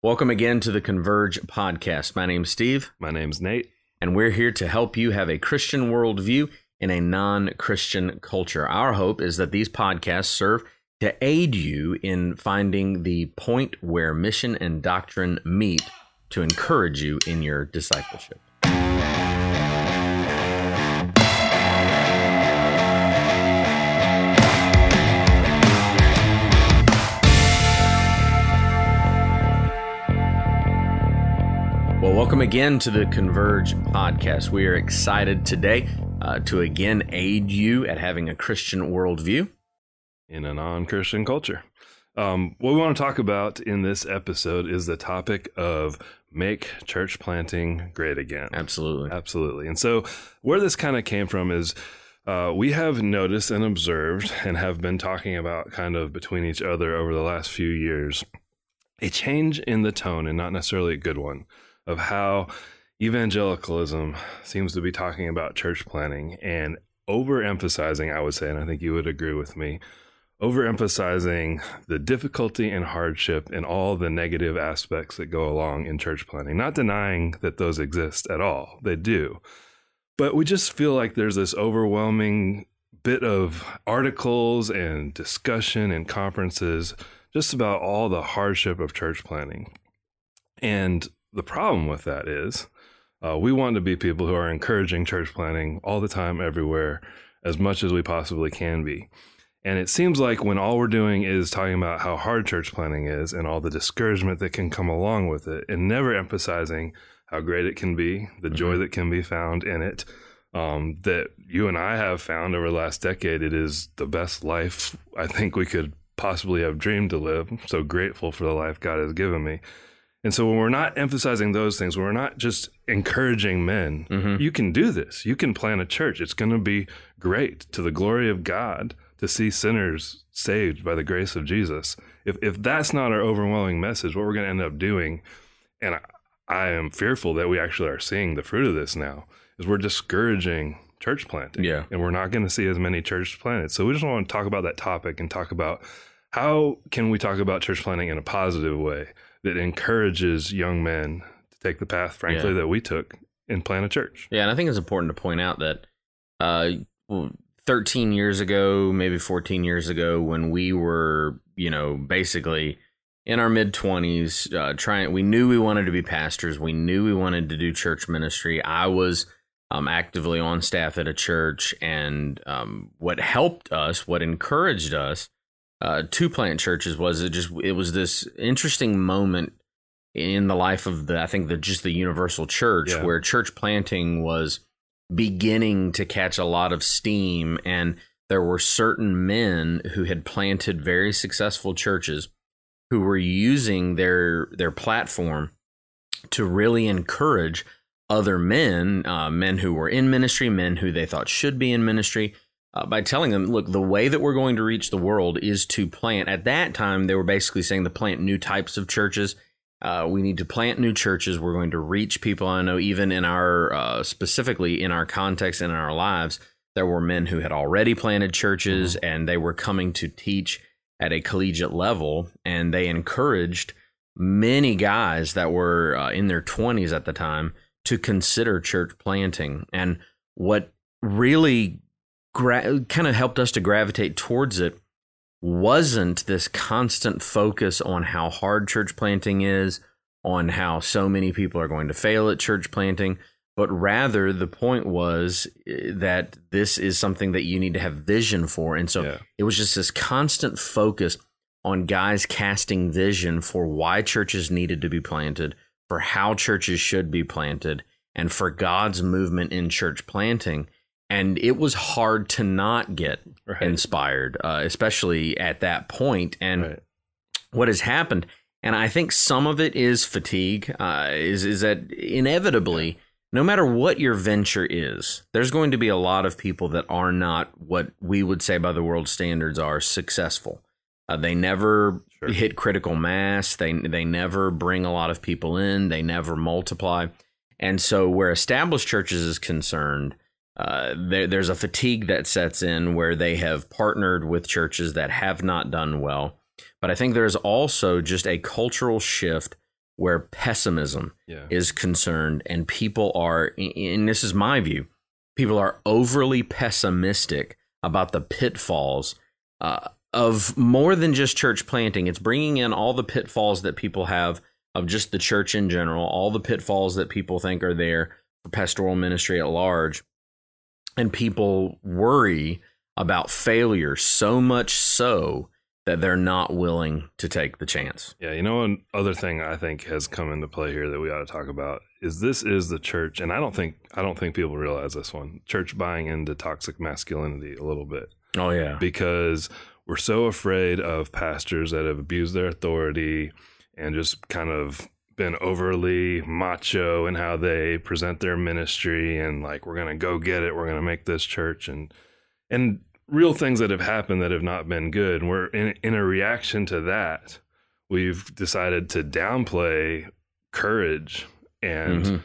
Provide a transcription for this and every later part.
Welcome again to the Converge podcast. My name's Steve, My name's Nate. and we're here to help you have a Christian worldview in a non Christian culture. Our hope is that these podcasts serve to aid you in finding the point where mission and doctrine meet to encourage you in your discipleship. Welcome again to the Converge podcast. We are excited today uh, to again aid you at having a Christian worldview. in a non Christian culture. Um, what we want to talk about in this episode is the topic of make church planting great again. Absolutely. Absolutely. And so, where this kind of came from is uh, we have noticed and observed and have been talking about kind of between each other over the last few years a change in the tone, and not necessarily a good one, of how evangelicalism seems to be talking about church planting and overemphasizing, I would say, and I think you would agree with me, overemphasizing the difficulty and hardship and all the negative aspects that go along in church planting. Not denying that those exist at all, they do. But we just feel like there's this overwhelming bit of articles and discussion and conferences just about all the hardship of church planning. And the problem with that is uh, we want to be people who are encouraging church planting all the time, everywhere, as much as we possibly can be. And it seems like when all we're doing is talking about how hard church planting is and all the discouragement that can come along with it, and never emphasizing how great it can be, the joy that can be found in it, um, that you and I have found over the last decade, it is the best life I think we could possibly have dreamed to live. So grateful for the life God has given me. And so when we're not emphasizing those things, when we're not just encouraging men, Mhm. you can do this. You can plant a church. It's going to be great to the glory of God to see sinners saved by the grace of Jesus. If if that's not our overwhelming message, what we're going to end up doing, and I, I am fearful that we actually are seeing the fruit of this now, is we're discouraging church planting. Yeah. And we're not going to see as many churches planted. So we just want to talk about that topic and talk about how can we talk about church planting in a positive way that encourages young men to take the path, frankly, Yeah. that we took and plant a church. Yeah, and I think it's important to point out that uh, 13 years ago, maybe 14 years ago, when we were, you know, basically in our mid 20s, uh, trying, we knew we wanted to be pastors. We knew we wanted to do church ministry. I was um, actively on staff at a church, and um, what helped us, what encouraged us uh, to plant churches was it just it was this interesting moment in the life of the I think the just the universal church Yeah. where church planting was beginning to catch a lot of steam and there were certain men who had planted very successful churches who were using their their platform to really encourage other men, uh, men who were in ministry, men who they thought should be in ministry, uh, by telling them, look, the way that we're going to reach the world is to plant. At that time, they were basically saying to plant new types of churches. Uh, we need to plant new churches. We're going to reach people. I know even in our, uh, specifically in our context and in our lives, there were men who had already planted churches and they were coming to teach at a collegiate level. And they encouraged many guys that were uh, in their 20s at the time to consider church planting. And what really gra- kind of helped us to gravitate towards it wasn't this constant focus on how hard church planting is, on how so many people are going to fail at church planting, but rather the point was eh, that this is something that you need to have vision for. And so Yeah. it was just this constant focus on guys casting vision for why churches needed to be planted, for how churches should be planted, and for God's movement in church planting. And it was hard to not get Right. inspired, uh, especially at that point. And Right. what has happened, and I think some of it is fatigue, uh, is is that inevitably, no matter what your venture is, there's going to be a lot of people that are not what we would say by the world standards are successful. Uh, they never Sure. hit critical mass. They they never bring a lot of people in. They never multiply. And so, where established churches is concerned, uh, there, there's a fatigue that sets in where they have partnered with churches that have not done well. But I think there's also just a cultural shift where pessimism Yeah. is concerned and people are and this is my view people are overly pessimistic about the pitfalls uh, of more than just church planting it's bringing in all the pitfalls that people have of just the church in general all the pitfalls that people think are there for pastoral ministry at large and people worry about failure so much so that they're not willing to take the chance Yeah, you know, another thing I think has come into play here that we ought to talk about is this is the church, and I don't think I don't think people realize this one. Church buying into toxic masculinity a little bit oh yeah because we're so afraid of pastors that have abused their authority and just kind of been overly macho in how they present their ministry and like we're going to go get it, we're going to make this church and and real things that have happened that have not been good. And we're in in a reaction to that, we've decided to downplay courage and Mhm.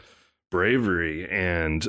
bravery and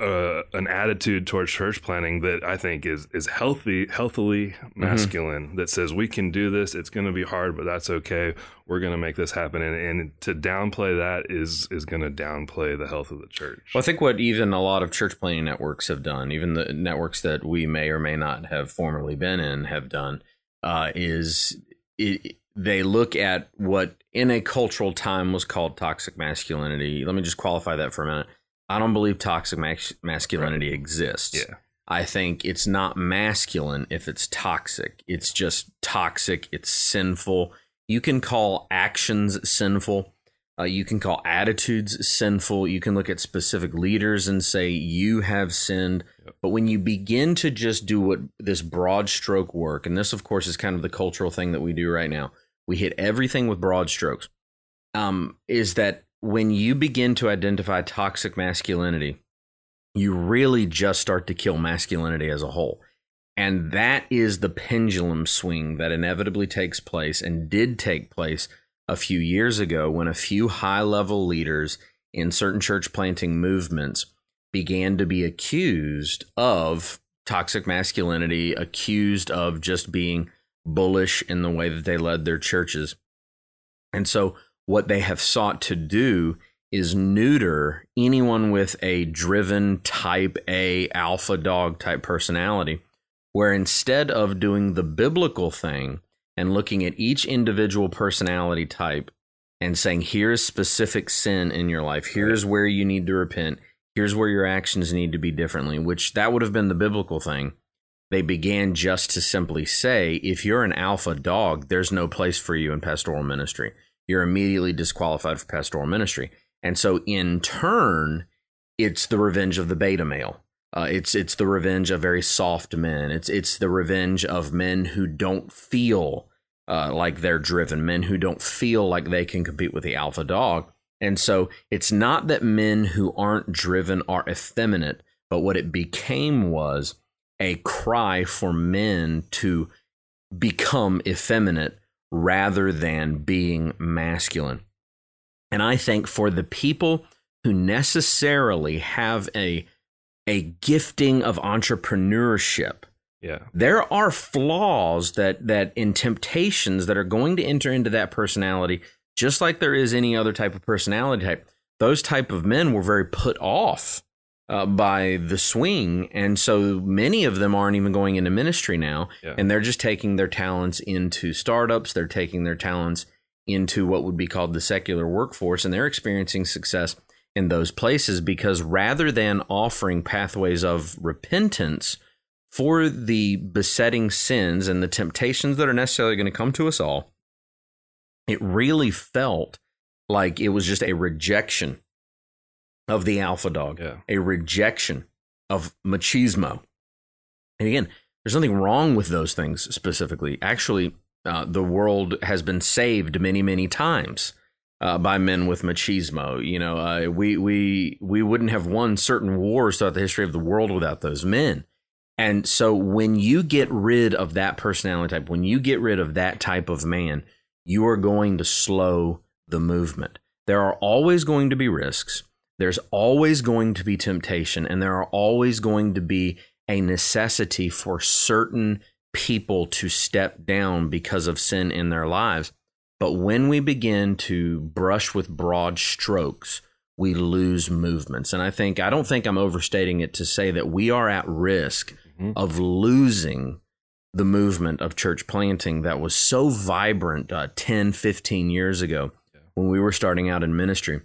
uh, an attitude towards church planting that I think is is healthy, healthily masculine. That says we can do this. It's going to be hard, but that's okay. We're going to make this happen. And, and to downplay that is is going to downplay the health of the church. Well, I think what even a lot of church planting networks have done, even the networks that we may or may not have formerly been in, have done, uh, is it, they look at what in a cultural time was called toxic masculinity. Let me just qualify that for a minute. I don't believe toxic mas- masculinity exists. Yeah. I think it's not masculine if it's toxic. It's just toxic. It's sinful. You can call actions sinful. Uh, you can call attitudes sinful. You can look at specific leaders and say you have sinned. But when you begin to just do what this broad stroke work, and this, of course, is kind of the cultural thing that we do right now, we hit everything with broad strokes. Um, is that when you begin to identify toxic masculinity, you really just start to kill masculinity as a whole. And that is the pendulum swing that inevitably takes place and did take place a few years ago when a few high level leaders in certain church planting movements began to be accused of toxic masculinity, accused of just being bullish in the way that they led their churches. And so, what they have sought to do is neuter anyone with a driven type A alpha dog type personality, where instead of doing the biblical thing and looking at each individual personality type and saying, here's specific sin in your life, here's where you need to repent, here's where your actions need to be differently, which that would have been the biblical thing. They began just to simply say, if you're an alpha dog, there's no place for you in pastoral ministry. You're immediately disqualified for pastoral ministry. And so, in turn, it's the revenge of the beta male. Uh, it's it's the revenge of very soft men. It's it's the revenge of men who don't feel uh, like they're driven, men who don't feel like they can compete with the alpha dog. And so, it's not that men who aren't driven are effeminate, but what it became was a cry for men to become effeminate rather than being masculine. And I think for the people who necessarily have a a gifting of entrepreneurship, Yeah. there are flaws that that in temptations that are going to enter into that personality, just like there is any other type of personality type. Those type of men were very put off uh, by the swing, and so many of them aren't even going into ministry now, Yeah. and they're just taking their talents into startups. They're taking their talents into what would be called the secular workforce, and they're experiencing success in those places because rather than offering pathways of repentance for the besetting sins and the temptations that are necessarily going to come to us all, it really felt like it was just a rejection of the alpha dog, Yeah. a rejection of machismo. And again, there's nothing wrong with those things specifically. Actually, uh, the world has been saved many, many times uh, by men with machismo. You know, uh, we we we wouldn't have won certain wars throughout the history of the world without those men. And so, when you get rid of that personality type, when you get rid of that type of man, you are going to slow the movement. There are always going to be risks. There's always going to be temptation, and there are always going to be a necessity for certain people to step down because of sin in their lives. But when we begin to brush with broad strokes, we lose movements. And I think, I don't think I'm overstating it to say that we are at risk Mhm. of losing the movement of church planting that was so vibrant uh, 10, 15 years ago Yeah. when we were starting out in ministry.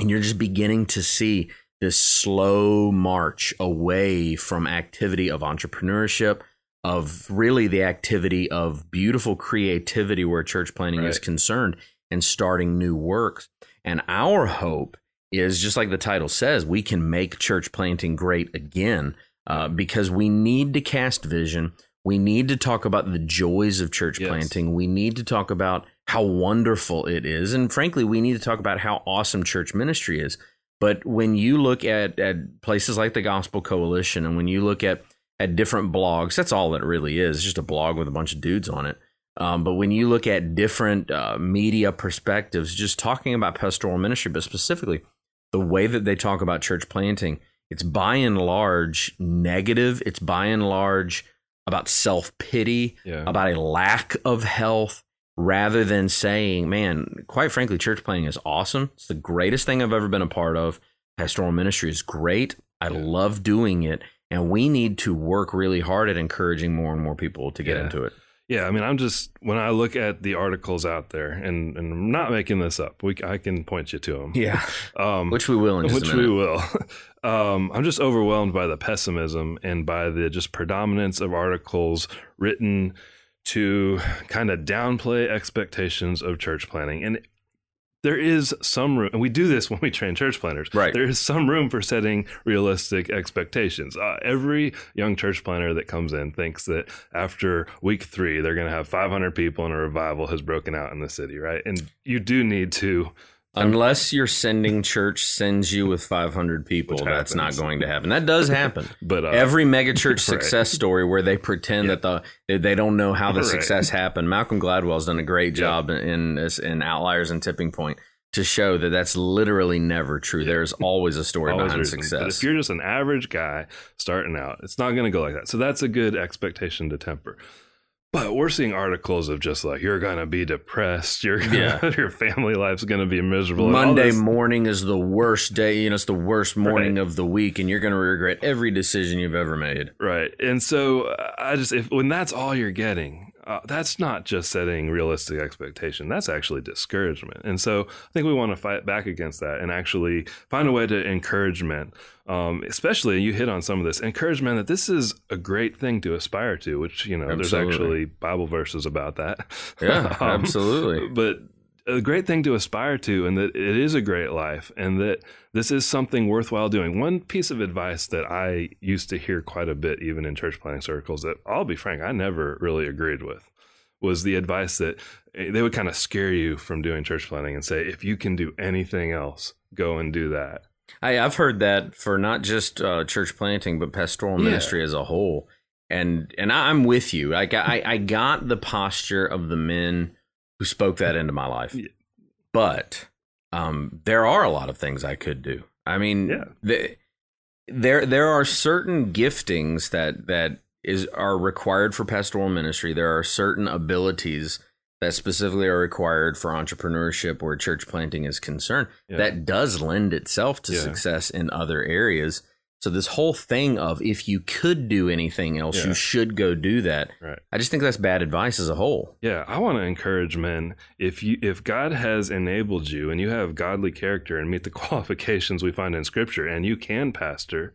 And you're just beginning to see this slow march away from activity of entrepreneurship, of really the activity of beautiful creativity where church planting is concerned and starting new works. And our hope is just like the title says, we can make church planting great again uh, because we need to cast vision. We need to talk about the joys of church Yes. planting. We need to talk about how wonderful it is. And frankly, we need to talk about how awesome church ministry is. But when you look at, at places like the Gospel Coalition and when you look at, at different blogs, that's all it really is, just a blog with a bunch of dudes on it. Um, but when you look at different uh, media perspectives, just talking about pastoral ministry, but specifically the way that they talk about church planting, it's by and large negative. It's by and large about self pity, Yeah. about a lack of health, rather than saying, man, quite frankly, church planting is awesome. It's the greatest thing I've ever been a part of. Pastoral ministry is great. I Yeah. love doing it. And we need to work really hard at encouraging more and more people to get Yeah. into it. Yeah, I mean, I'm just when I look at the articles out there, and and I'm not making this up. We I can point you to them. Yeah. Um, Which we will in just which we will. um, I'm just overwhelmed by the pessimism and by the just predominance of articles written to kind of downplay expectations of church planting. And there is some room, and we do this when we train church planters. Right. There is some room for setting realistic expectations. Uh, every young church planter that comes in thinks that after week three, they're going to have 500 people and a revival has broken out in the city, right? And you do need to Unless your sending church sends you with 500 people, that's not going to happen. That does happen. But uh, Every megachurch right. success story where they pretend Yeah. that the they, don't know how the Right. success happened. Malcolm Gladwell's done a great Yeah. job in in, in Outliers and Tipping Point to show that that's literally never true. There's always a story always behind reason. But success. if you're just an average guy starting out, it's not going to go like that. So that's a good expectation to temper. But we're seeing articles of just like you're going to be depressed, you're gonna, Yeah. your family life's going to be miserable. Monday morning is the worst day. You know, it's the worst morning Right. of the week, and you're going to regret every decision you've ever made. Right. And so uh, I just, if when that's all you're getting, uh, that's not just setting realistic expectation. That's actually discouragement. And so I think we want to fight back against that and actually find a way to encouragement, um, especially you hit on some of this encouragement that this is a great thing to aspire to, which, you know, there's actually Bible verses about that. Yeah, Um, absolutely. but a great thing to aspire to and that it is a great life and that this is something worthwhile doing one piece of advice that i used to hear quite a bit even in church planting circles that i'll be frank i never really agreed with was the advice that eh, they would kind of scare you from doing church planting and say if you can do anything else go and do that I, I've heard that for not just uh, church planting, but pastoral Yeah. ministry as a whole. And and I'm with you. I got, I, I got the posture of the men who spoke that into my life. Yeah. But um, there are a lot of things I could do. I mean, Yeah. the, there there are certain giftings that that is are required for pastoral ministry. There are certain abilities that specifically are required for entrepreneurship where church planting is concerned Yeah. that does lend itself to Yeah. success in other areas. So this whole thing of if you could do anything else, Yeah. you should go do that. right I just think that's bad advice as a whole. Yeah, I want to encourage men if you if God has enabled you and you have godly character and meet the qualifications we find in scripture and you can pastor,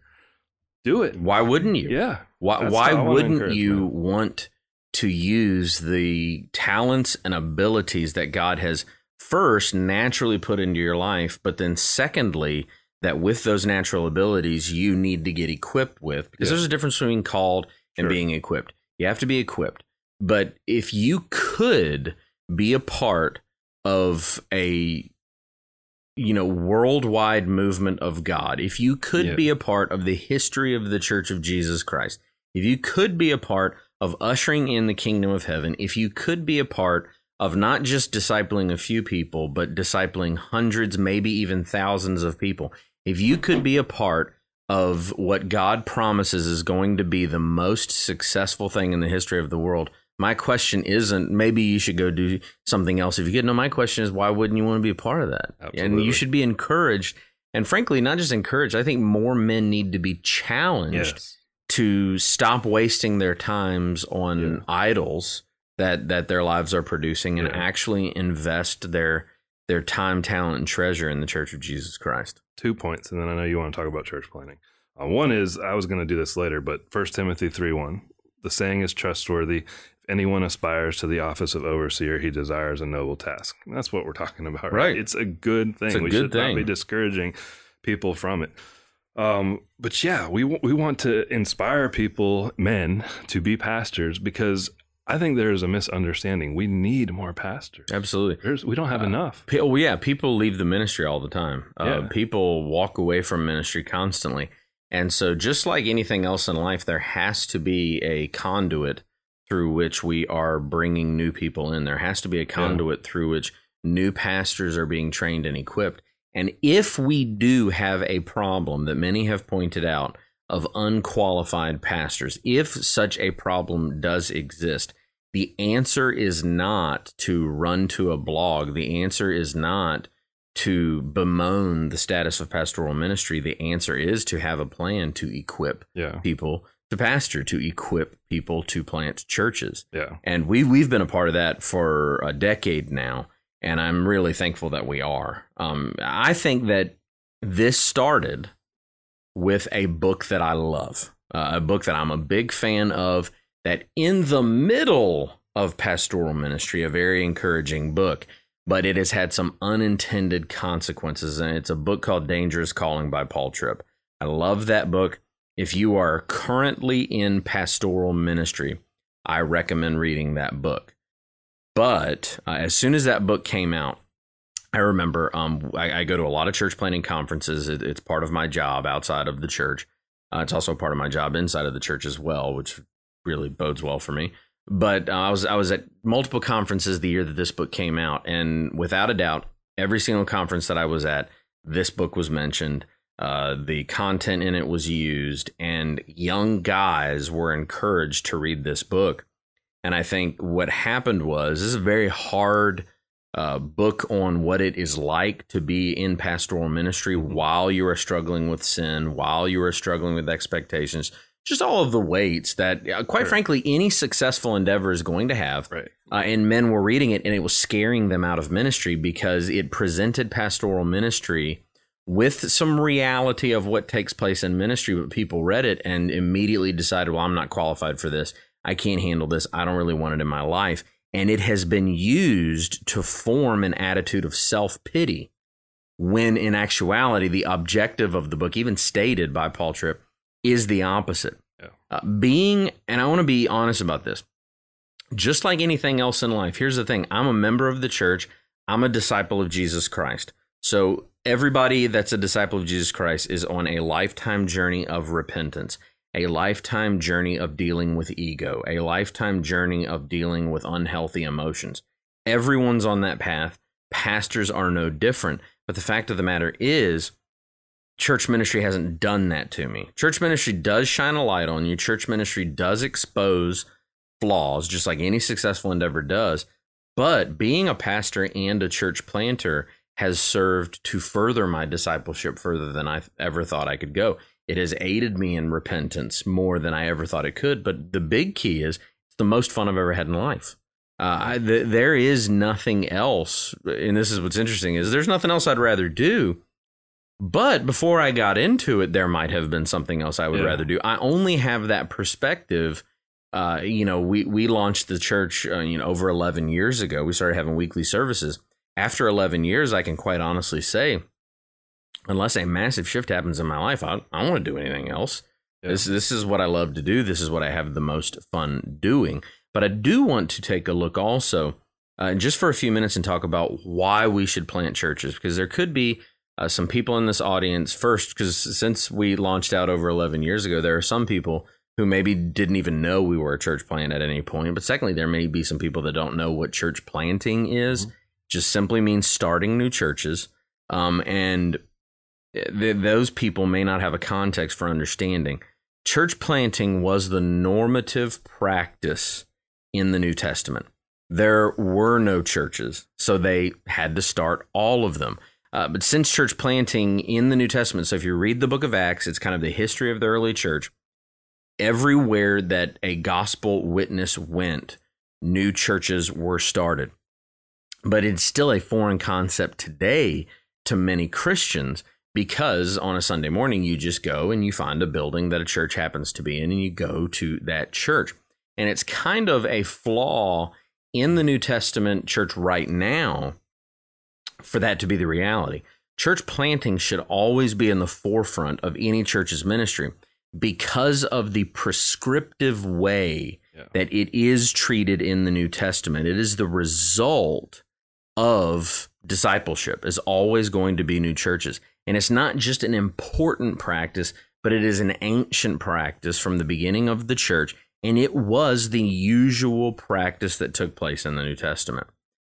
do it. Why wouldn't you? Yeah. Why why how I wanna wouldn't you men. want to use the talents and abilities that God has first naturally put into your life, but then secondly, that with those natural abilities you need to get equipped with because Yeah. there's a difference between called and Sure. being equipped. You have to be equipped. But if you could be a part of a you know worldwide movement of God, if you could Yeah. be a part of the history of the Church of Jesus Christ, if you could be a part of ushering in the kingdom of heaven, if you could be a part of not just discipling a few people, but discipling hundreds, maybe even thousands of people, if you could be a part of what God promises is going to be the most successful thing in the history of the world, My question isn't maybe you should go do something else if you get. No, my question is why wouldn't you want to be a part of that? And you should be encouraged. And frankly, not just encouraged. I think more men need to be challenged Yes. to stop wasting their times on Yeah. idols that that their lives are producing and Yeah. actually invest their their time, talent, and treasure in the Church of Jesus Christ. Two points, and then I know you want to talk about church planting. Uh, one is I was going to do this later, but First Timothy three one, the saying is trustworthy. If anyone aspires to the office of overseer, he desires a noble task. And that's what we're talking about, right? Right. It's a good thing. It's a we good should not be discouraging people from it. Um, but yeah, we we want to inspire people, men, to be pastors because I think there is a misunderstanding. We need more pastors. Absolutely. There's, we don't have Uh, enough. Pe- Well, yeah, people leave the ministry all the time. Uh, Yeah. People walk away from ministry constantly. And so, just like anything else in life, there has to be a conduit through which we are bringing new people in. There has to be a conduit through which new pastors are being trained and equipped. And if we do have a problem that many have pointed out of unqualified pastors, if such a problem does exist, the answer is not to run to a blog. The answer is not to bemoan the status of pastoral ministry. The answer is to have a plan to equip Yeah. people to pastor, to equip people to plant churches. Yeah. And we we've been a part of that for a decade now, and I'm really thankful that we are. Um, I think that this started with a book that I love, uh, a book that I'm a big fan of. That in the middle of pastoral ministry, a very encouraging book, but it has had some unintended consequences, and it's a book called "Dangerous Calling" by Paul Tripp. I love that book. If you are currently in pastoral ministry, I recommend reading that book. But uh, as soon as that book came out, I remember um, I, I go to a lot of church planting conferences. It, it's part of my job outside of the church. Uh, it's also part of my job inside of the church as well, which really bodes well for me. But uh, I was I was at multiple conferences the year that this book came out, and without a doubt, every single conference that I was at, this book was mentioned. Uh, the content in it was used, and young guys were encouraged to read this book. And I think what happened was this is a very hard uh, book on what it is like to be in pastoral ministry while you are struggling with sin, while you are struggling with expectations, just all of the weights that, uh, quite Sure. frankly, any successful endeavor is going to have. Right. Uh, and men were reading it, and it was scaring them out of ministry because it presented pastoral ministry with some reality of what takes place in ministry. But people read it and immediately decided, well, I'm not qualified for this. I can't handle this. I don't really want it in my life. And it has been used to form an attitude of self pity when in actuality, the objective of the book, even stated by Paul Tripp, is the opposite. Yeah. Uh, being, and I want to be honest about this, just like anything else in life, here's the thing I'm a member of the church, I'm a disciple of Jesus Christ. So everybody that's a disciple of Jesus Christ is on a lifetime journey of repentance, a lifetime journey of dealing with ego, a lifetime journey of dealing with unhealthy emotions. Everyone's on that path. Pastors are no different. But the fact of the matter is, church ministry hasn't done that to me. Church ministry does shine a light on you, church ministry does expose flaws, just like any successful endeavor does. But being a pastor and a church planter has served to further my discipleship further than I ever thought I could go. It has aided me in repentance more than I ever thought it could. But the big key is it's the most fun I've ever had in life. Uh, I, th- there is nothing else, and this is what's interesting is there's nothing else I'd rather do. But before I got into it, there might have been something else I would Yeah. rather do. I only have that perspective. Uh, you know, we we launched the church, uh, you know, over 11 years ago. We started having weekly services. After 11 years, I can quite honestly say, unless a massive shift happens in my life, I, I don't want to do anything else. Yeah. This this is what I love to do. This is what I have the most fun doing. But I do want to take a look also, uh, just for a few minutes, and talk about why we should plant churches, because there could be uh, some people in this audience. First, because since we launched out over 11 years ago, there are some people who maybe didn't even know we were a church plant at any point. But secondly, there may be some people that don't know what church planting is. Just simply means starting new churches, um, and th- those people may not have a context for understanding. Church planting was the normative practice in the New Testament. There were no churches, so they had to start all of them. Uh, but since church planting in the New Testament, so if you read the book of Acts, it's kind of the history of the early church. Everywhere that a gospel witness went, new churches were started. But it's still a foreign concept today to many Christians because on a Sunday morning, you just go and you find a building that a church happens to be in and you go to that church. And it's kind of a flaw in the New Testament church right now for that to be the reality. Church planting should always be in the forefront of any church's ministry because of the prescriptive way yeah. that it is treated in the New Testament. It is the result of discipleship is always going to be new churches. And it's not just an important practice, but it is an ancient practice from the beginning of the church. And it was the usual practice that took place in the New Testament.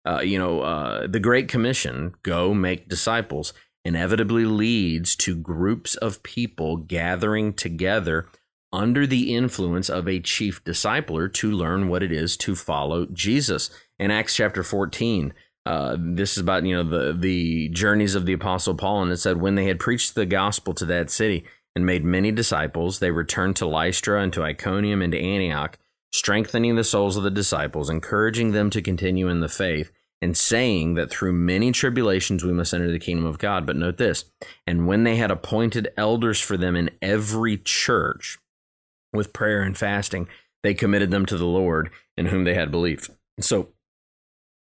Uh, you know, uh, the Great Commission, go make disciples, inevitably leads to groups of people gathering together under the influence of a chief discipler to learn what it is to follow Jesus. In Acts chapter 14, uh, this is about you know the the journeys of the apostle Paul, and it said when they had preached the gospel to that city and made many disciples, they returned to Lystra and to Iconium and to Antioch, strengthening the souls of the disciples, encouraging them to continue in the faith, and saying that through many tribulations we must enter the kingdom of God. But note this: and when they had appointed elders for them in every church, with prayer and fasting, they committed them to the Lord in whom they had believed. So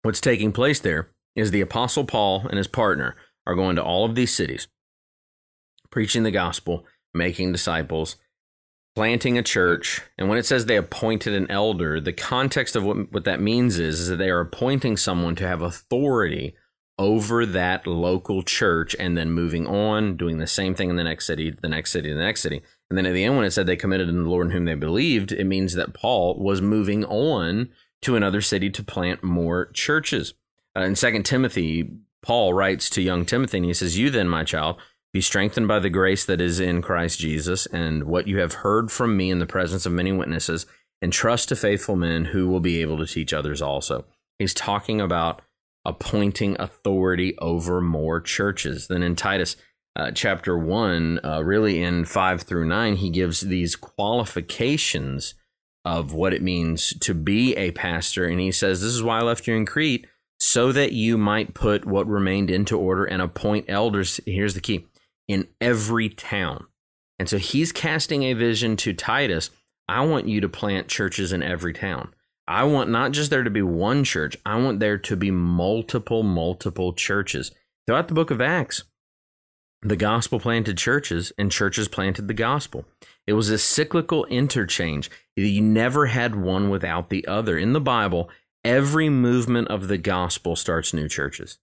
what's taking place there is the Apostle Paul and his partner are going to all of these cities, preaching the gospel, making disciples, planting a church. And when it says they appointed an elder, the context of what, what that means is, is that they are appointing someone to have authority over that local church and then moving on, doing the same thing in the next city, the next city, the next city. And then at the end, when it said they committed in the Lord in whom they believed, it means that Paul was moving on to another city to plant more churches. Uh, in Second Timothy, Paul writes to young Timothy, and he says, You then, my child, be strengthened by the grace that is in Christ Jesus, and what you have heard from me in the presence of many witnesses, and trust to faithful men who will be able to teach others also. He's talking about appointing authority over more churches. Then in Titus uh, chapter 1, uh, really in 5 through 9, he gives these qualifications of what it means to be a pastor. And he says, This is why I left you in Crete, so that you might put what remained into order and appoint elders. Here's the key in every town. And so he's casting a vision to Titus I want you to plant churches in every town. I want not just there to be one church, I want there to be multiple, multiple churches. Throughout the book of Acts, the gospel planted churches and churches planted the gospel. It was a cyclical interchange. You never had one without the other. In the Bible, every movement of the gospel starts new churches.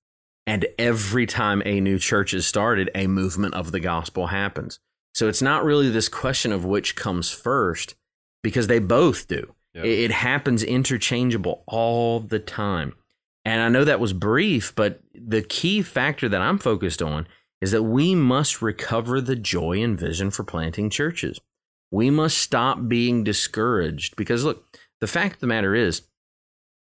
And every time a new church is started, a movement of the gospel happens. So it's not really this question of which comes first because they both do. Yep. It happens interchangeable all the time. And I know that was brief, but the key factor that I'm focused on is that we must recover the joy and vision for planting churches. We must stop being discouraged because look, the fact of the matter is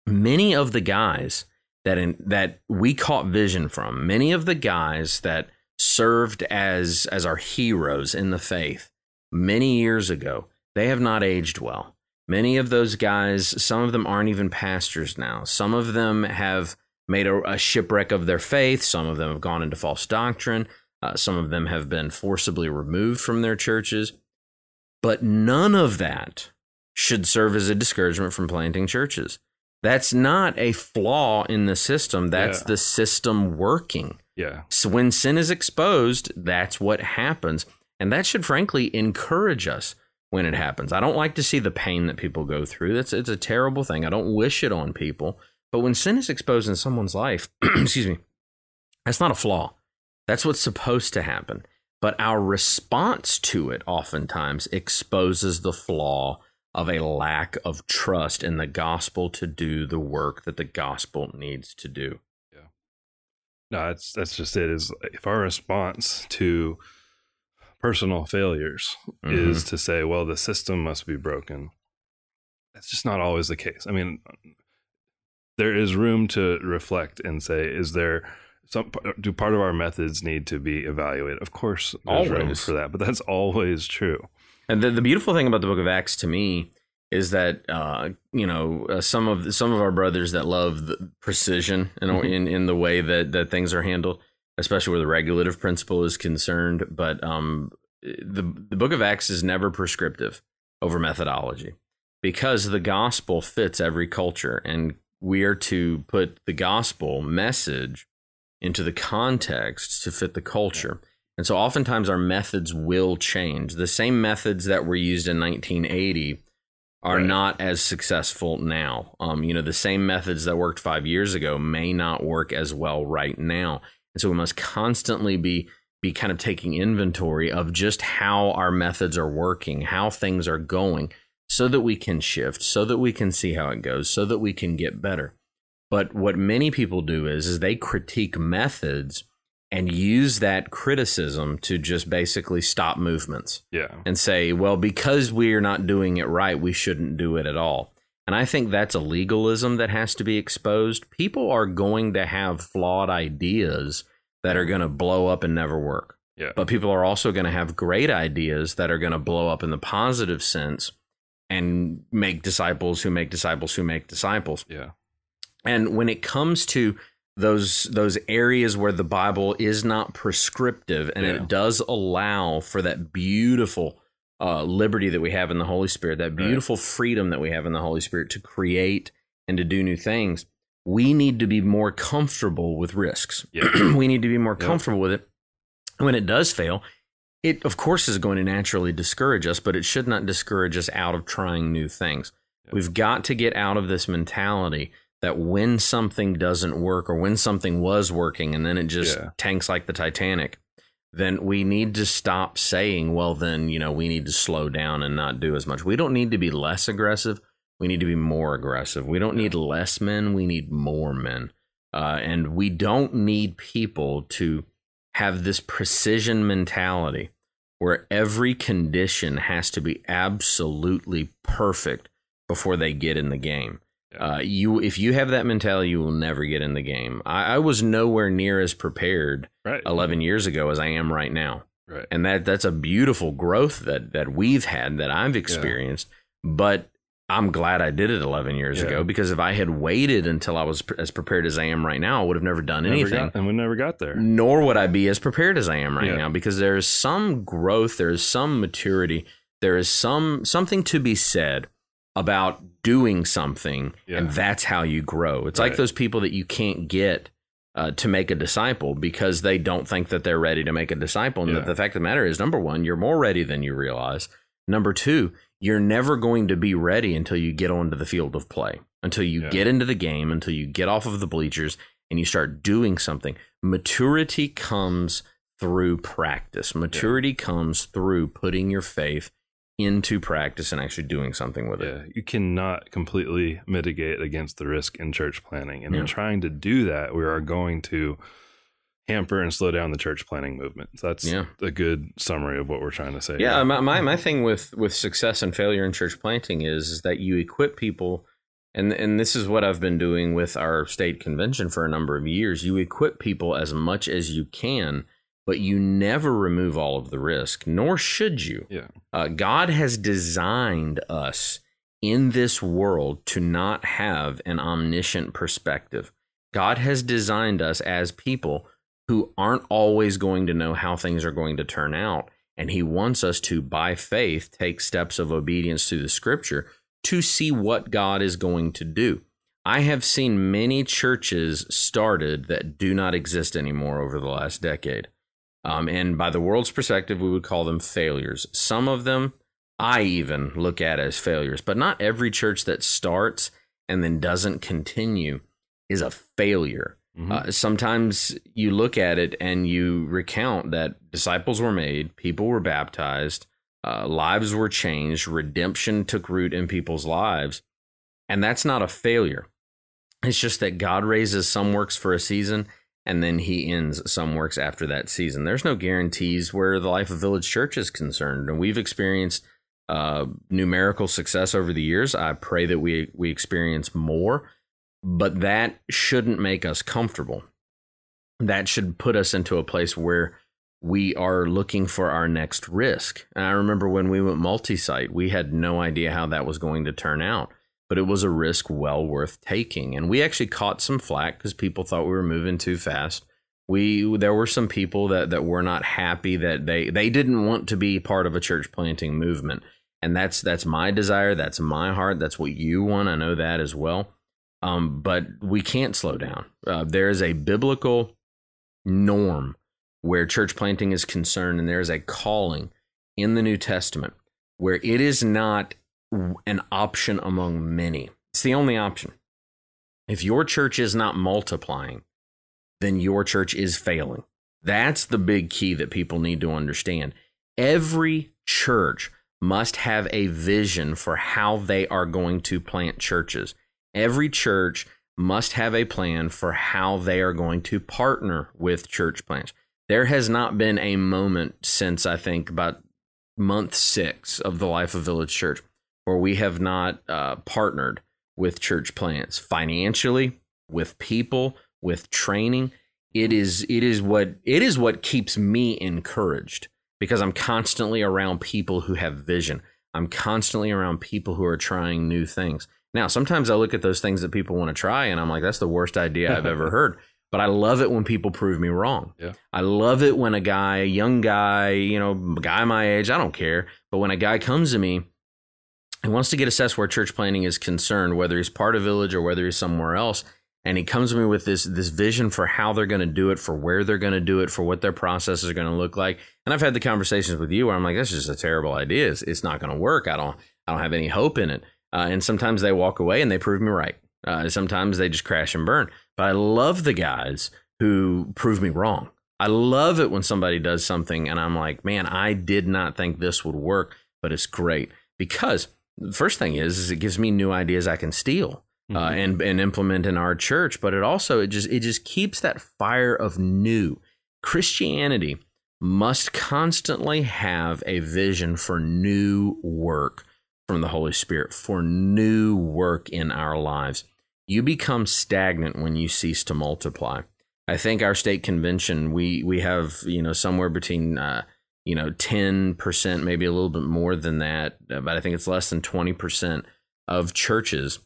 many of the guys that in, that we caught vision from, many of the guys that served as as our heroes in the faith many years ago, they have not aged well. Many of those guys, some of them aren't even pastors now. Some of them have made a, a shipwreck of their faith. Some of them have gone into false doctrine. Uh, some of them have been forcibly removed from their churches. But none of that should serve as a discouragement from planting churches. That's not a flaw in the system. That's yeah. the system working. Yeah. So when sin is exposed, that's what happens. And that should frankly encourage us when it happens. I don't like to see the pain that people go through. That's it's a terrible thing. I don't wish it on people. But when sin is exposed in someone's life, excuse me, that's not a flaw. That's what's supposed to happen. But our response to it oftentimes exposes the flaw of a lack of trust in the gospel to do the work that the gospel needs to do. Yeah. No, that's that's just it. Is if our response to personal failures mm-hmm. is to say, well, the system must be broken. that's just not always the case. I mean, there is room to reflect and say, is there some do part of our methods need to be evaluated? Of course, there's room for that, but that's always true. And the, the beautiful thing about the Book of Acts to me is that uh, you know uh, some of some of our brothers that love the precision in, Mhm. in in the way that that things are handled, especially where the regulative principle is concerned. But um, the the Book of Acts is never prescriptive over methodology because the gospel fits every culture, and we are to put the gospel message into the context to fit the culture. And so oftentimes our methods will change. The same methods that were used in 1980 are Right. not as successful now. Um, you know, the same methods that worked five years ago may not work as well right now. And so we must constantly be be kind of taking inventory of just how our methods are working, how things are going, so that we can shift, so that we can see how it goes, so that we can get better. But what many people do is, is they critique methods and use that criticism to just basically stop movements Yeah. and say, well, because we're not doing it right, we shouldn't do it at all. And I think that's a legalism that has to be exposed. People are going to have flawed ideas that are going to blow up and never work. Yeah. But people are also going to have great ideas that are going to blow up in the positive sense and make disciples who make disciples who make disciples. Yeah. And when it comes to those those areas where the Bible is not prescriptive and Yeah. it does allow for that beautiful uh, liberty that we have in the Holy Spirit, that beautiful freedom that we have in the Holy Spirit to create and to do new things, we need to be more comfortable with risks. Yeah. we need to be more comfortable with it. When it does fail, it of course is going to naturally discourage us, but it should not discourage us out of trying new things. Yep. We've got to get out of this mentality that when something doesn't work or when something was working and then it just Yeah. tanks like the Titanic, then we need to stop saying, well, then, you know, we need to slow down and not do as much. We don't need to be less aggressive. We need to be more aggressive. We don't need less men. We need more men. Uh, and we don't need people to have this precision mentality where every condition has to be absolutely perfect before they get in the game. Uh, you, if you have that mentality, you will never get in the game. I, I was nowhere near as prepared Right. 11 years ago as I am right now, Right. and that that's a beautiful growth that that we've had that I've experienced. But I'm glad I did it 11 years Yeah. ago because if I had waited until I was as prepared as I am right now, I would have never done Never anything got- and we never got there. nor would I be as prepared as I am right Yeah. now because there is some growth, there is some maturity, there is some something to be said about doing something, Yeah. and that's how you grow. It's like those people that you can't get uh, to make a disciple because they don't think that they're ready to make a disciple. And the, the fact of the matter is, number one, you're more ready than you realize. Number two, you're never going to be ready until you get onto the field of play, until you Yeah. get into the game, until you get off of the bleachers and you start doing something. Maturity comes through practice. Maturity comes through putting your faith into practice and actually doing something with it. Yeah, you cannot completely mitigate against the risk in church planting. And Yeah. in trying to do that, we are going to hamper and slow down the church planting movement. So that's Yeah. a good summary of what we're trying to say. Yeah, here. my, my my thing with with success and failure in church planting is, is that you equip people, and and this is what I've been doing with our state convention for a number of years. You equip people as much as you can, but you never remove all of the risk, nor should you. Yeah. Uh, God has designed us in this world to not have an omniscient perspective. God has designed us as people who aren't always going to know how things are going to turn out. And He wants us to, by faith, take steps of obedience to the scripture to see what God is going to do. I have seen many churches started that do not exist anymore over the last decade. Um, and by the world's perspective, we would call them failures. Some of them I even look at as failures, but not every church that starts and then doesn't continue is a failure. Mhm. Uh, sometimes you look at it and you recount that disciples were made, people were baptized, uh, lives were changed, redemption took root in people's lives, and that's not a failure. It's just that God raises some works for a season and then he ends some works after that season. There's no guarantees where the life of Village Church is concerned, and we've experienced uh, numerical success over the years. I pray that we we experience more, but that shouldn't make us comfortable. That should put us into a place where we are looking for our next risk. And I remember when we went multi-site, we had no idea how that was going to turn out, but it was a risk well worth taking. And we actually caught some flack because people thought we were moving too fast. We there were some people that that were not happy that they they didn't want to be part of a church planting movement. And that's that's my desire, that's my heart, that's what you want. I know that as well. Um, but we can't slow down. Uh, there is a biblical norm where church planting is concerned, and there is a calling in the New Testament where it is not an option among many. It's the only option. If your church is not multiplying, then your church is failing. That's the big key that people need to understand. Every church must have a vision for how they are going to plant churches. Every church must have a plan for how they are going to partner with church plants there has not been a moment since I think about month six of the life of Village Church where we have not uh, partnered with church plants financially, with people, with training. It is it is what it is what keeps me encouraged because I'm constantly around people who have vision. I'm constantly around people who are trying new things. Now, sometimes I look at those things that people want to try and I'm like, that's the worst idea I've ever heard but I love it when people prove me wrong. Yeah. I love it when a guy, a young guy, you know, a guy my age, I don't care, but when a guy comes to me and wants to get assessed where church planting is concerned, whether he's part of village or whether he's somewhere else, and he comes to me with this this vision for how they're going to do it, for where they're going to do it, for what their processes are going to look like. And I've had the conversations with you where I'm like, that's just a terrible idea. It's, it's not going to work. I don't I don't have any hope in it. Uh, and sometimes they walk away and they prove me right. Uh, sometimes they just crash and burn. But I love the guys who prove me wrong. I love it when somebody does something and I'm like, man, I did not think this would work, but it's great because the first thing is, is it gives me new ideas I can steal. Uh, mm-hmm. Uh, and and implement in our church, but it also it just it just keeps that fire of new. Christianity must constantly have a vision for new work from the Holy Spirit, for new work in our lives. You become stagnant when you cease to multiply. I think our state convention, we we have you know somewhere between uh, you know ten percent, maybe a little bit more than that, but I think it's less than twenty percent of churches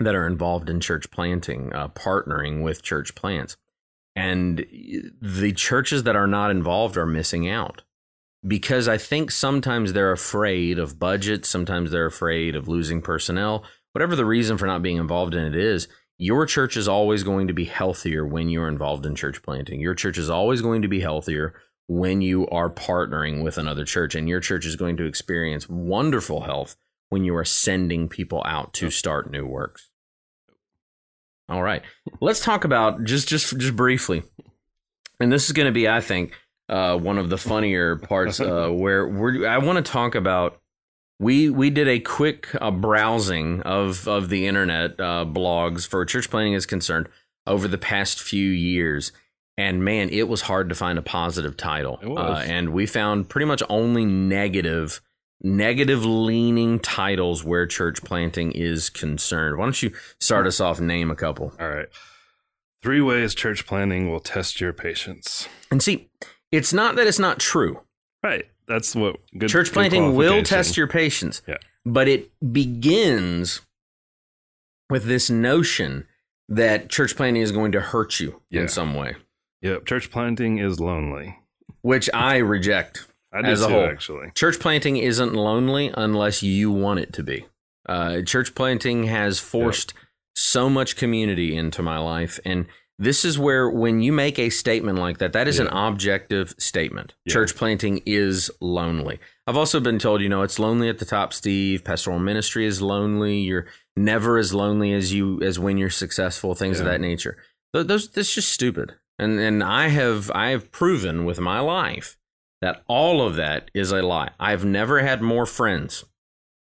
that are involved in church planting, uh, partnering with church plants, and the churches that are not involved are missing out because I think sometimes they're afraid of budget, sometimes they're afraid of losing personnel, whatever the reason for not being involved in it is, your church is always going to be healthier when you're involved in church planting. Your church is always going to be healthier when you are partnering with another church, and your church is going to experience wonderful health when you are sending people out to start new works. All right, let's talk about just just just briefly, and this is going to be, I think, uh, one of the funnier parts uh, where we're, I want to talk about we we did a quick uh, browsing of of the internet uh, blogs for church planting is concerned over the past few years, and man, it was hard to find a positive title. Uh, and we found pretty much only negative negative leaning titles where church planting is concerned. Why don't you start us off? Name a couple. All right. Three ways church planting will test your patience. And see, it's not that it's not true. Right that's what good church planting will test your patience. Yeah. But it begins with this notion that church planting is going to hurt you yeah. in some way. Yep, church planting is lonely, which I reject I as a too, whole. Actually, church planting isn't lonely unless you want it to be. Uh, church planting has forced yep. so much community into my life, and this is where when you make a statement like that that is yeah. an objective statement. Yeah. church planting is lonely. I've also been told you know it's lonely at the top steve. Pastoral ministry is lonely. You're never as lonely as you as when you're successful things yeah. of that nature. Those that's just stupid. And and i have i have proven with my life that all of that is a lie. I've never had more friends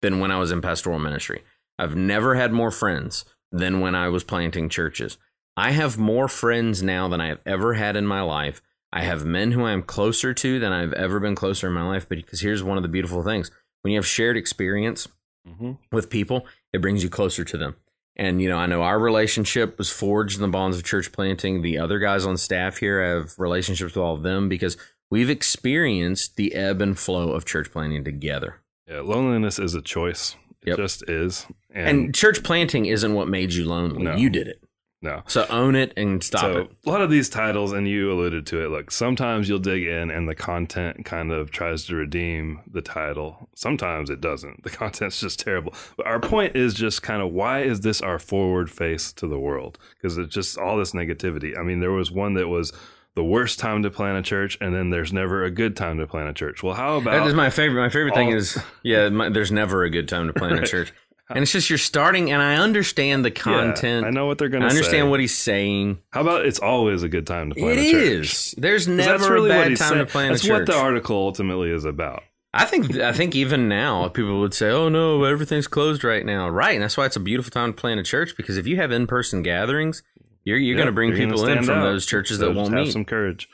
than when i was in pastoral ministry. I've never had more friends than when i was planting churches I have more friends now than I have ever had in my life. I have men who I'm closer to than I've ever been closer in my life. Because here's one of the beautiful things when you have shared experience hmm with people, it brings you closer to them. And you know, I know our relationship was forged in the bonds of church planting. The other guys on staff here have relationships with all of them because we've experienced the ebb and flow of church planting together. Yeah, loneliness is a choice. It Yep. just is. And, And church planting isn't what made you lonely. No. You did it. No. So own it and stop so it. a lot of these titles, and you alluded to it. Look, sometimes you'll dig in, and the content kind of tries to redeem the title. Sometimes it doesn't. The content's just terrible. But our point is just kind of why is this our forward face to the world? Because it's just all this negativity. I mean, there was one that was the worst time to plant a church, and then there's never a good time to plant a church. Well, how about is my favorite. My favorite thing is, yeah, my, there's never a good time to plant a church. And it's just you're starting, and I understand the Yeah, content. I know what they're going to say. I understand what he's saying. How about it's always a good time to plant It a church? is. There's never really a bad time saying. to plant That's a church. what the article ultimately is about. I think I think even now people would say, "Oh no, everything's closed right now." Right, and that's why it's a beautiful time to plant a church because if you have in-person gatherings, you're you're going to bring people in from out. those churches So that won't have meet. some courage.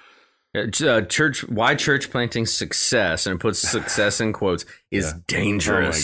Uh, church, why church planting success and it puts success in quotes is Yeah. Oh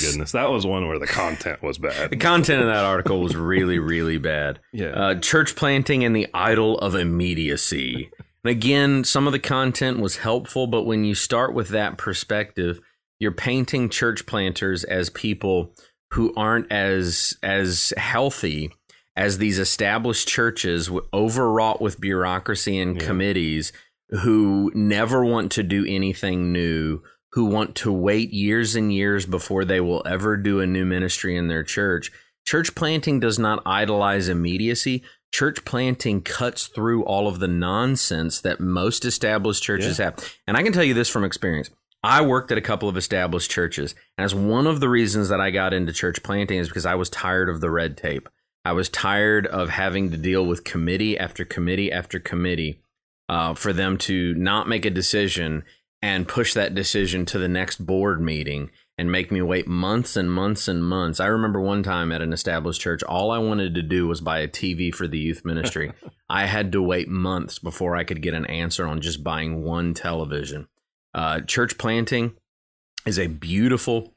my goodness, that was one where the content was bad. The content of that article was really, really bad. Yeah, Uh, church planting and the idol of immediacy. And again, some of the content was helpful, but when you start with that perspective, you're painting church planters as people who aren't as as healthy as these established churches overwrought with bureaucracy and Yeah. committees who never want to do anything new who want to wait years and years before they will ever do a new ministry in their church. Church planting does not idolize immediacy. Church planting cuts through all of the nonsense that most established churches have. And i can tell you this from experience. I worked at a couple of established churches, and as one of the reasons that I got into church planting is because I was tired of the red tape. I was tired of having to deal with committee after committee after committee uh, for them to not make a decision and push that decision to the next board meeting and make me wait months and months and months. I remember one time at an established church, all I wanted to do was buy a TV for the youth ministry. I had to wait months before I could get an answer on just buying one television. Uh, church planting is a beautiful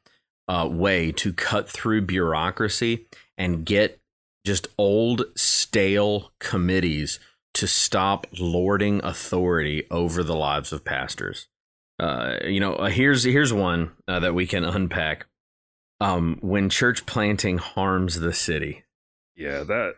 uh, way to cut through bureaucracy and get just old, stale committees to stop lording authority over the lives of pastors. Uh, you know, uh, here's here's one uh, that we can unpack. Um, when church planting harms the city. yeah, that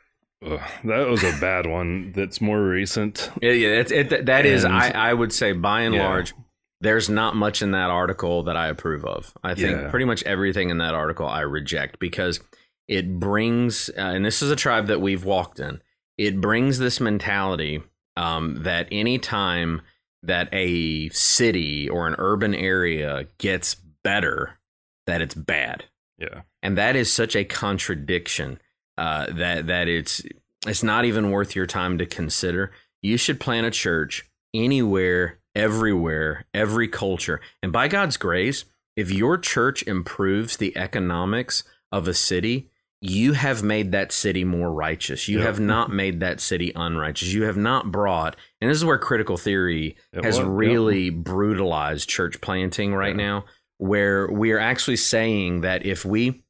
ugh, that was a bad one. That's more recent. Yeah, yeah, it, that is, And- I, I would say, by and Yeah. large, there's not much in that article that I approve of. I think Yeah. pretty much everything in that article I reject because it brings, uh, and this is a tribe that we've walked in, it brings this mentality um, that any time that a city or an urban area gets better, that it's bad. Yeah, and that is such a contradiction uh, that that it's it's not even worth your time to consider. You should plant a church anywhere, everywhere, every culture, and by God's grace, if your church improves the economics of a city, you have made that city more righteous. You Yeah. have not made that city unrighteous. You have not brought, and this is where critical theory It has was, yeah. really brutalized church planting right Yeah. now, where we are actually saying that if we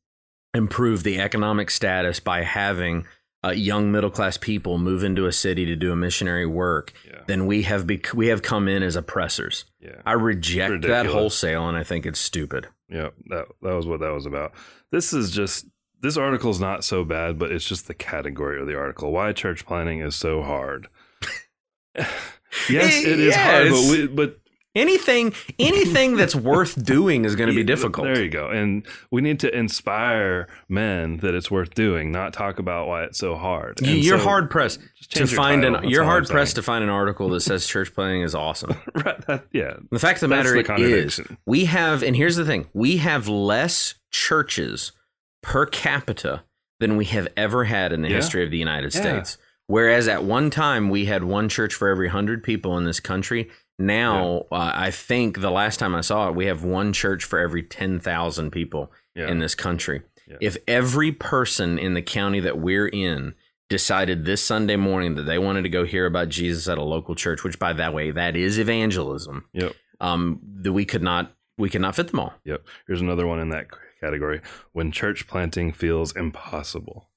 improve the economic status by having uh, young middle class people move into a city to do a missionary work, then we have bec- we have come in as oppressors. yeah. I reject that wholesale, and I think it's stupid. Yeah, that that was what that was about. This is just this article is not so bad, but it's just the category of the article. Why church planting is so hard. yes, eh, it is Yeah, hard, but we, but Anything anything that's worth doing is going to be difficult. There you go. And we need to inspire men that it's worth doing, not talk about why it's so hard. And You're so- hard pressed to find title. an. You're hard pressed to find an article that says church planting is awesome. right, that, yeah. The fact of the matter the is, we have, and here's the thing: we have less churches per capita than we have ever had in the Yeah. history of the United Yeah. States. Whereas at one time we had one church for every hundred people in this country. Now, uh, I think the last time I saw it, we have one church for every ten thousand people Yeah. in this country. Yeah. If every person in the county that we're in decided this Sunday morning that they wanted to go hear about Jesus at a local church, which by that way, that is evangelism Yep. um, that we could not We cannot fit them all. Yep. Here's another one in that category. When church planting feels impossible.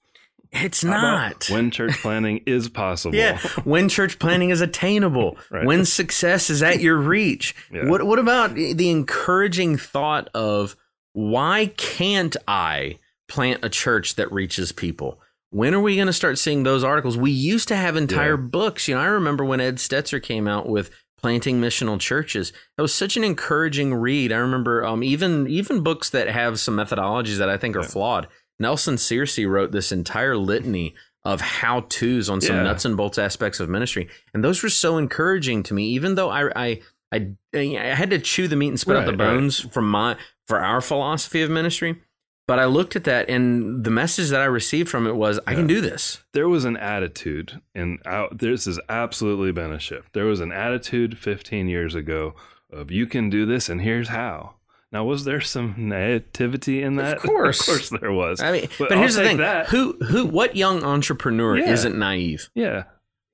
It's How not. When church planting is possible. Yeah, when church planting is attainable, Right. when success is at your reach. Yeah. What what about the encouraging thought of why can't I plant a church that reaches people? When are we going to start seeing those articles? We used to have entire Yeah. books. You know, I remember when Ed Stetzer came out with planting missional churches. That was such an encouraging read. I remember um, even even books that have some methodologies that I think are Yeah. flawed. Nelson Searcy wrote this entire litany of how tos on some Yeah. nuts and bolts aspects of ministry, and those were so encouraging to me. Even though I I I, I had to chew the meat and spit out the Right, right. bones from my for our philosophy of ministry, but I looked at that and the message that I received from it was I can do this. there was an attitude, and this has absolutely been a shift. There was an attitude 15 years ago of you can do this, and here's how. Now, was there some naivety in that? course. of course, there was. I mean, but, I'll here's the thing: that. who who what young entrepreneur Yeah. isn't naive? Yeah,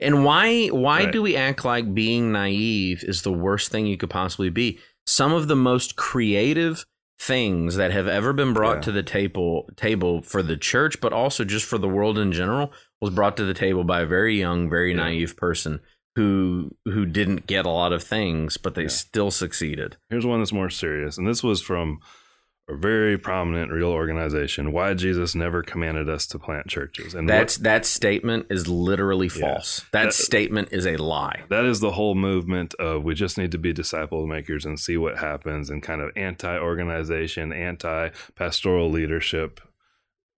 And why why Right. do we act like being naive is the worst thing you could possibly be? Some of the most creative things that have ever been brought Yeah. to the table table for the church, but also just for the world in general, was brought to the table by a very young, very Yeah. naive person who who didn't get a lot of things, but they Yeah. still succeeded. here's one that's more serious, and this was from a very prominent real organization. Why Jesus never commanded us to plant churches, and what- That's that statement is literally Yeah. false. That, That- statement is a lie. that is the whole movement of we just need to be disciple makers and see what happens, and kind of anti-organization, anti-pastoral leadership.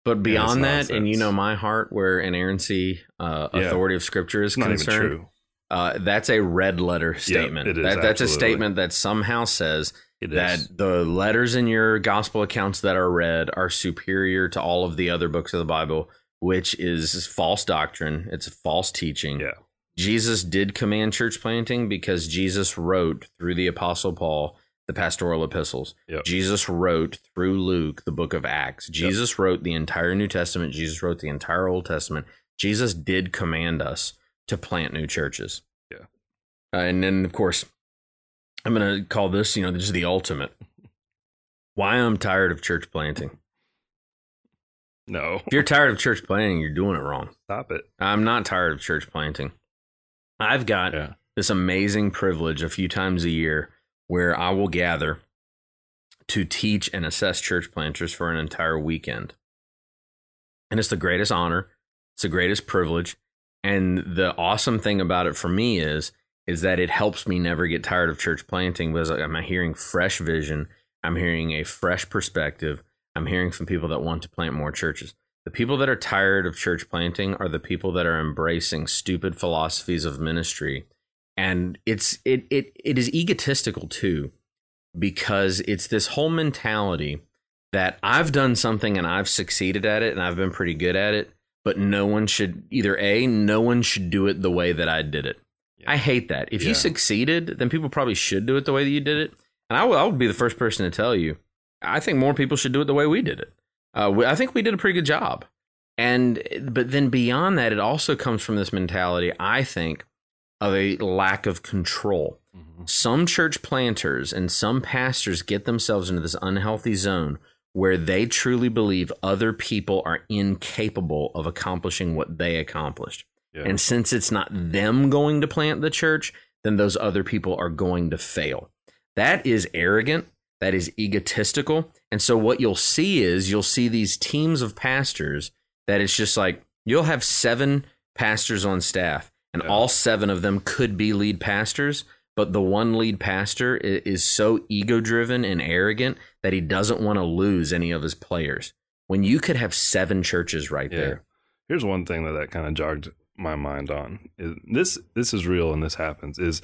But beyond that, and you know my heart, where inerrancy, uh, Yeah. authority of Scripture is It's not even concerned, true. Uh, that's a red letter statement. it is, that, that's a statement that somehow says It that is. the letters in your gospel accounts that are read are superior to all of the other books of the Bible, which is false doctrine. It's a false teaching. Yeah. Jesus did command church planting because Jesus wrote through the Apostle Paul the pastoral epistles. Yep. Jesus wrote through Luke the book of Acts. Jesus wrote the entire New Testament. Jesus wrote the entire Old Testament. Jesus did command us to plant new churches. Yeah. Uh, and then, of course, I'm going to call this, you know, this is the ultimate. Why I'm tired of church planting. No, If you're tired of church planting, you're doing it wrong. stop it. I'm not tired of church planting. I've got Yeah. this amazing privilege a few times a year where I will gather to teach and assess church planters for an entire weekend. And it's the greatest honor, it's the greatest privilege. And the awesome thing about it for me is is that it helps me never get tired of church planting because I'm hearing fresh vision, I'm hearing a fresh perspective, I'm hearing from people that want to plant more churches. The people that are tired of church planting are the people that are embracing stupid philosophies of ministry. And it's it it it is egotistical too, because it's this whole mentality that I've done something and I've succeeded at it and I've been pretty good at it, but no one should either A, no one should do it the way that I did it. Yeah. I hate that. If Yeah. you succeeded, then people probably should do it the way that you did it. And I would, I would be the first person to tell you, I think more people should do it the way we did it. Uh, we, I think we did a pretty good job. And but then beyond that, it also comes from this mentality, I think, of a lack of control. Some church planters and some pastors get themselves into this unhealthy zone where they truly believe other people are incapable of accomplishing what they accomplished. Yeah. And since it's not them going to plant the church, then those other people are going to fail. That is arrogant. That is egotistical. And so what you'll see is you'll see these teams of pastors that it's just like you'll have seven pastors on staff, and Yeah. all seven of them could be lead pastors. But the one lead pastor is so ego driven and arrogant that he doesn't want to lose any of his players. When you could have seven churches right Yeah. there. Here's one thing that that kind of jogged my mind on. Is this this is real and this happens is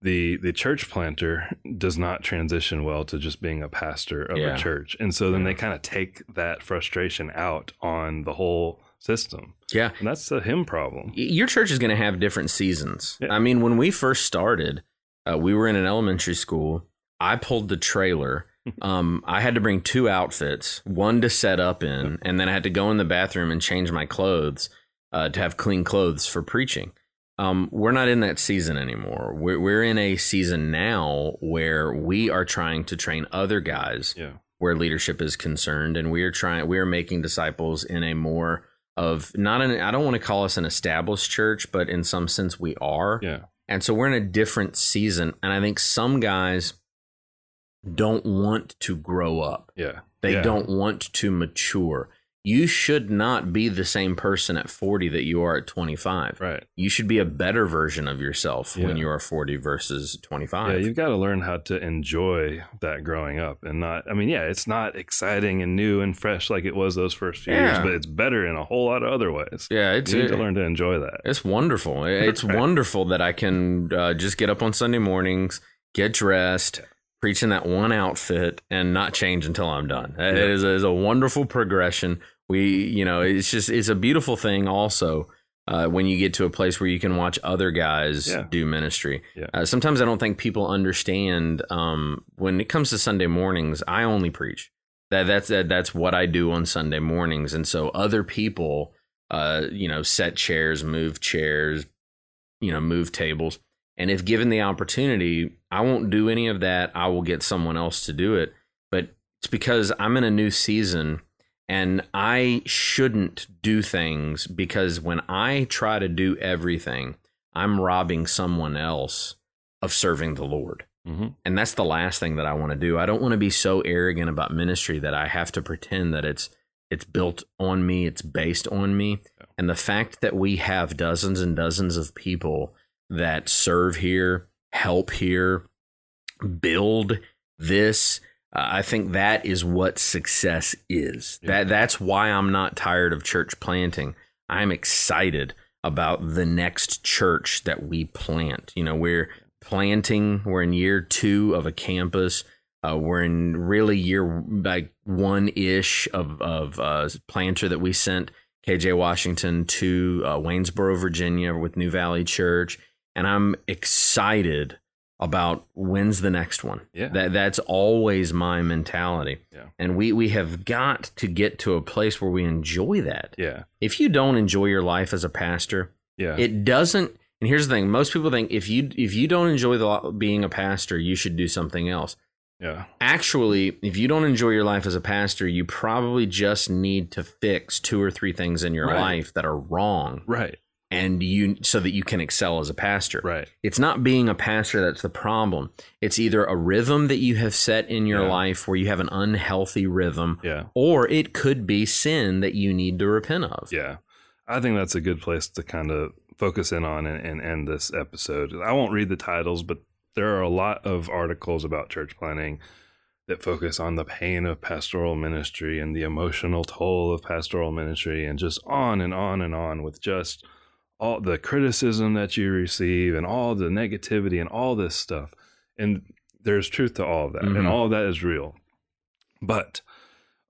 the the church planter does not transition well to just being a pastor of Yeah. a church. And so then Yeah. they kind of take that frustration out on the whole system. Yeah. And that's a him problem. Your church is going to have different seasons. Yeah. I mean, when we first started, uh, we were in an elementary school. I pulled the trailer. Um, I had to bring two outfits, one to set up in, and then I had to go in the bathroom and change my clothes uh, to have clean clothes for preaching. um, we're not in that season anymore. We're, we're in a season now where we are trying to train other guys Yeah. where leadership is concerned, and we are trying. We are making disciples in a more of not an. I don't want to call us an established church, but in some sense we are. Yeah. And so we're in a different season, and I think some guys don't want to grow up. Yeah. They Yeah. don't want to mature. You should not be the same person at 40 that you are at 25. Right. You should be a better version of yourself when you are 40 versus 25. Yeah, you've got to learn how to enjoy that growing up and not, I mean, yeah, it's not exciting and new and fresh like it was those first few years, but it's better in a whole lot of other ways. yeah, it's You need to learn to enjoy that. It's wonderful. It's Right. wonderful that I can uh, just get up on Sunday mornings, get dressed, preach in that one outfit, and not change until I'm done. It Yeah. is, is a wonderful progression. We, you know, it's just it's a beautiful thing. Also, uh, when you get to a place where you can watch other guys Yeah. do ministry. Yeah. Uh, sometimes I don't think people understand um, when it comes to Sunday mornings. I only preach. That that's that, that's what I do on Sunday mornings, and so other people, uh, you know, set chairs, move chairs, you know, move tables. And if given the opportunity, I won't do any of that. I will get someone else to do it. But it's because I'm in a new season and I shouldn't do things because when I try to do everything, I'm robbing someone else of serving the Lord. hmm And that's the last thing that I want to do. I don't want to be so arrogant about ministry that I have to pretend that it's it's built on me, it's based on me. Yeah. And the fact that we have dozens and dozens of people that serve here, help here, build this, uh, I think that is what success is. Yeah. That that's why I'm not tired of church planting. I'm excited about the next church that we plant. You know, we're planting. We're in year two of a campus. Uh, we're in really year like one ish of of uh, planter that we sent KJ Washington to uh, Waynesboro, Virginia, with New Valley Church, and I'm excited about when's the next one. Yeah. That that's always my mentality. Yeah. And we we have got to get to a place where we enjoy that. Yeah. If you don't enjoy your life as a pastor, Yeah. it doesn't and here's the thing most people think if you if you don't enjoy the being a pastor you should do something else yeah. actually if you don't enjoy your life as a pastor you probably just need to fix two or three things in your Right. life that are wrong Right. And you so that you can excel as a pastor Right. it's not being a pastor that's the problem it's either a rhythm that you have set in your Yeah. life where you have an unhealthy rhythm Yeah. or it could be sin that you need to repent of Yeah. I think that's a good place to kind of focus in on and, and end this episode. I won't read the titles, but there are a lot of articles about church planting that focus on the pain of pastoral ministry and the emotional toll of pastoral ministry and just on and on and on with just all the criticism that you receive and all the negativity and all this stuff. And there's truth to all of that, Mhm. and all of that is real. But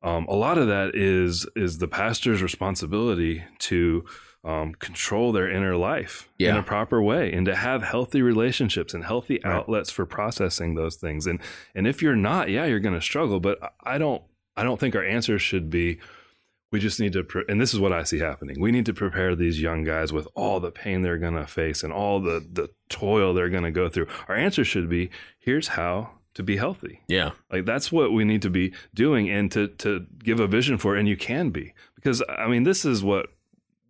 um, a lot of that is is the pastor's responsibility to um, control their inner life in a proper way and to have healthy relationships and healthy Right. outlets for processing those things. And and if you're not, yeah, you're going to struggle. But I don't I don't think our answer should be we just need to pre- and this is what i see happening. We need to prepare these young guys with all the pain they're going to face and all the the toil they're going to go through. Our answer should be here's how to be healthy. Yeah. Like that's what we need to be doing and to to give a vision for and you can be. Because i mean this is what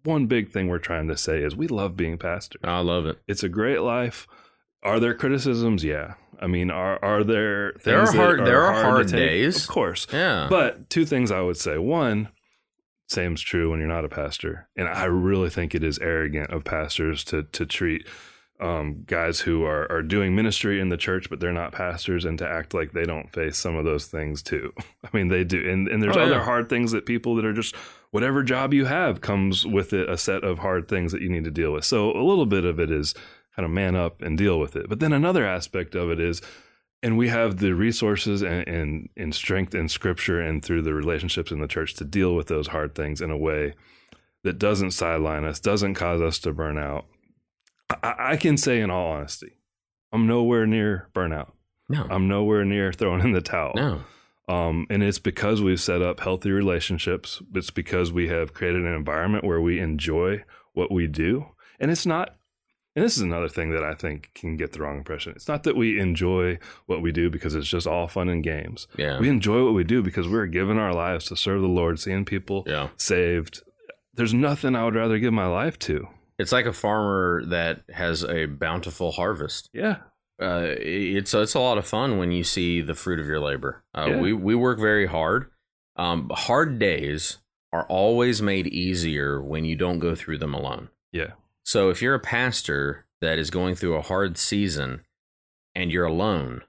one big thing we're trying to say is we love being pastors. I love it. It's a great life. Are there criticisms? Yeah. I mean are are there things There are hard- there are to hard days. of course. Yeah. But two things I would say. One, same's true when you're not a pastor. And I really think it is arrogant of pastors to to treat um, guys who are, are doing ministry in the church, but they're not pastors, and to act like they don't face some of those things too. I mean, they do. And, and there's Oh, other yeah. hard things that people that are just whatever job you have comes with it a set of hard things that you need to deal with. So a little bit of it is kind of man up and deal with it. But then another aspect of it is and we have the resources and, and, and strength in scripture and through the relationships in the church to deal with those hard things in a way that doesn't sideline us, doesn't cause us to burn out. I, I can say in all honesty, I'm nowhere near burnout. no I'm nowhere near throwing in the towel. no Um, and it's because we've set up healthy relationships. It's because we have created an environment where we enjoy what we do. And it's not, And this is another thing that I think can get the wrong impression. It's not that we enjoy what we do because it's just all fun and games. Yeah. We enjoy what we do because we're giving our lives to serve the Lord, seeing people Yeah. saved. There's nothing I would rather give my life to. It's like a farmer that has a bountiful harvest. Yeah. Uh, it's it's a lot of fun when you see the fruit of your labor. Uh, Yeah. We we work very hard. Um, hard days are always made easier when you don't go through them alone. Yeah. So if you're a pastor that is going through a hard season and you're alone,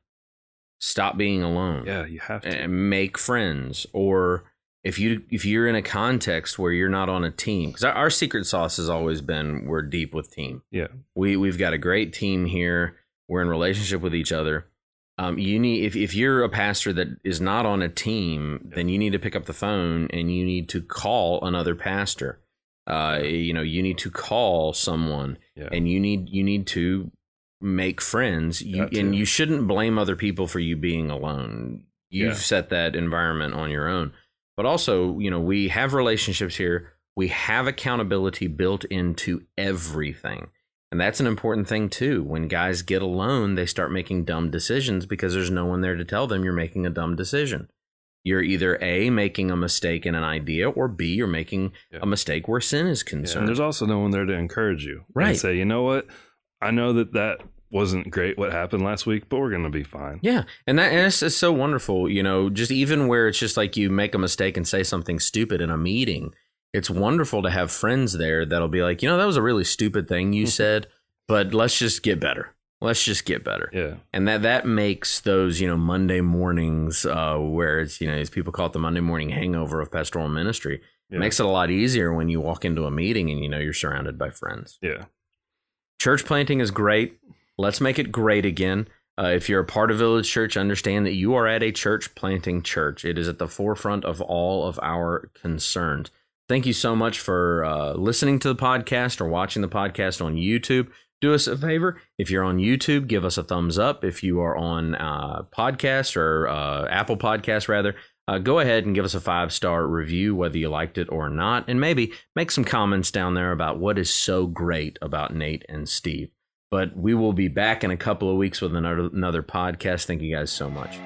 stop being alone. Yeah. You have to. and make friends or if you if you're in a context where you're not on a team because our, our secret sauce has always been we're deep with team Yeah. we we've got a great team here we're in relationship with each other um, you need if, if you're a pastor that is not on a team then you need to pick up the phone and you need to call another pastor uh, you know you need to call someone Yeah. and you need you need to make friends. You, and you shouldn't blame other people for you being alone. You've Yeah. set that environment on your own. But also you know we have relationships here. We have accountability built into everything. And that's an important thing too. When guys get alone they start making dumb decisions because there's no one there to tell them you're making a dumb decision you're either a making a mistake in an idea or b you're making Yeah. a mistake where sin is Yeah, concerned and there's also no one there to encourage you. Right. And say, you know what? I know that that wasn't great what happened last week, but we're going to be fine. Yeah, and that and it's, it's so wonderful, you know. Just even where it's just like you make a mistake and say something stupid in a meeting, it's wonderful to have friends there that'll be like, you know, that was a really stupid thing you mm-hmm. said, but let's just get better. Let's just get better, Yeah. and that that makes those you know Monday mornings uh, where it's you know as people call it the Monday morning hangover of pastoral ministry Yeah. makes it a lot easier when you walk into a meeting and you know you're surrounded by friends. Yeah. Church planting is great. Let's make it great again. Uh, if you're a part of Village Church, understand that you are at a church planting church. It is at the forefront of all of our concerns. Thank you so much for uh, listening to the podcast or watching the podcast on YouTube. Do us a favor. If you're on YouTube, give us a thumbs up. If you are on uh, podcast or uh, Apple Podcast, rather, uh, go ahead and give us a five star review, whether you liked it or not, and maybe make some comments down there about what is so great about Nate and Steve. But we will be back in a couple of weeks with another, another podcast. Thank you guys so much.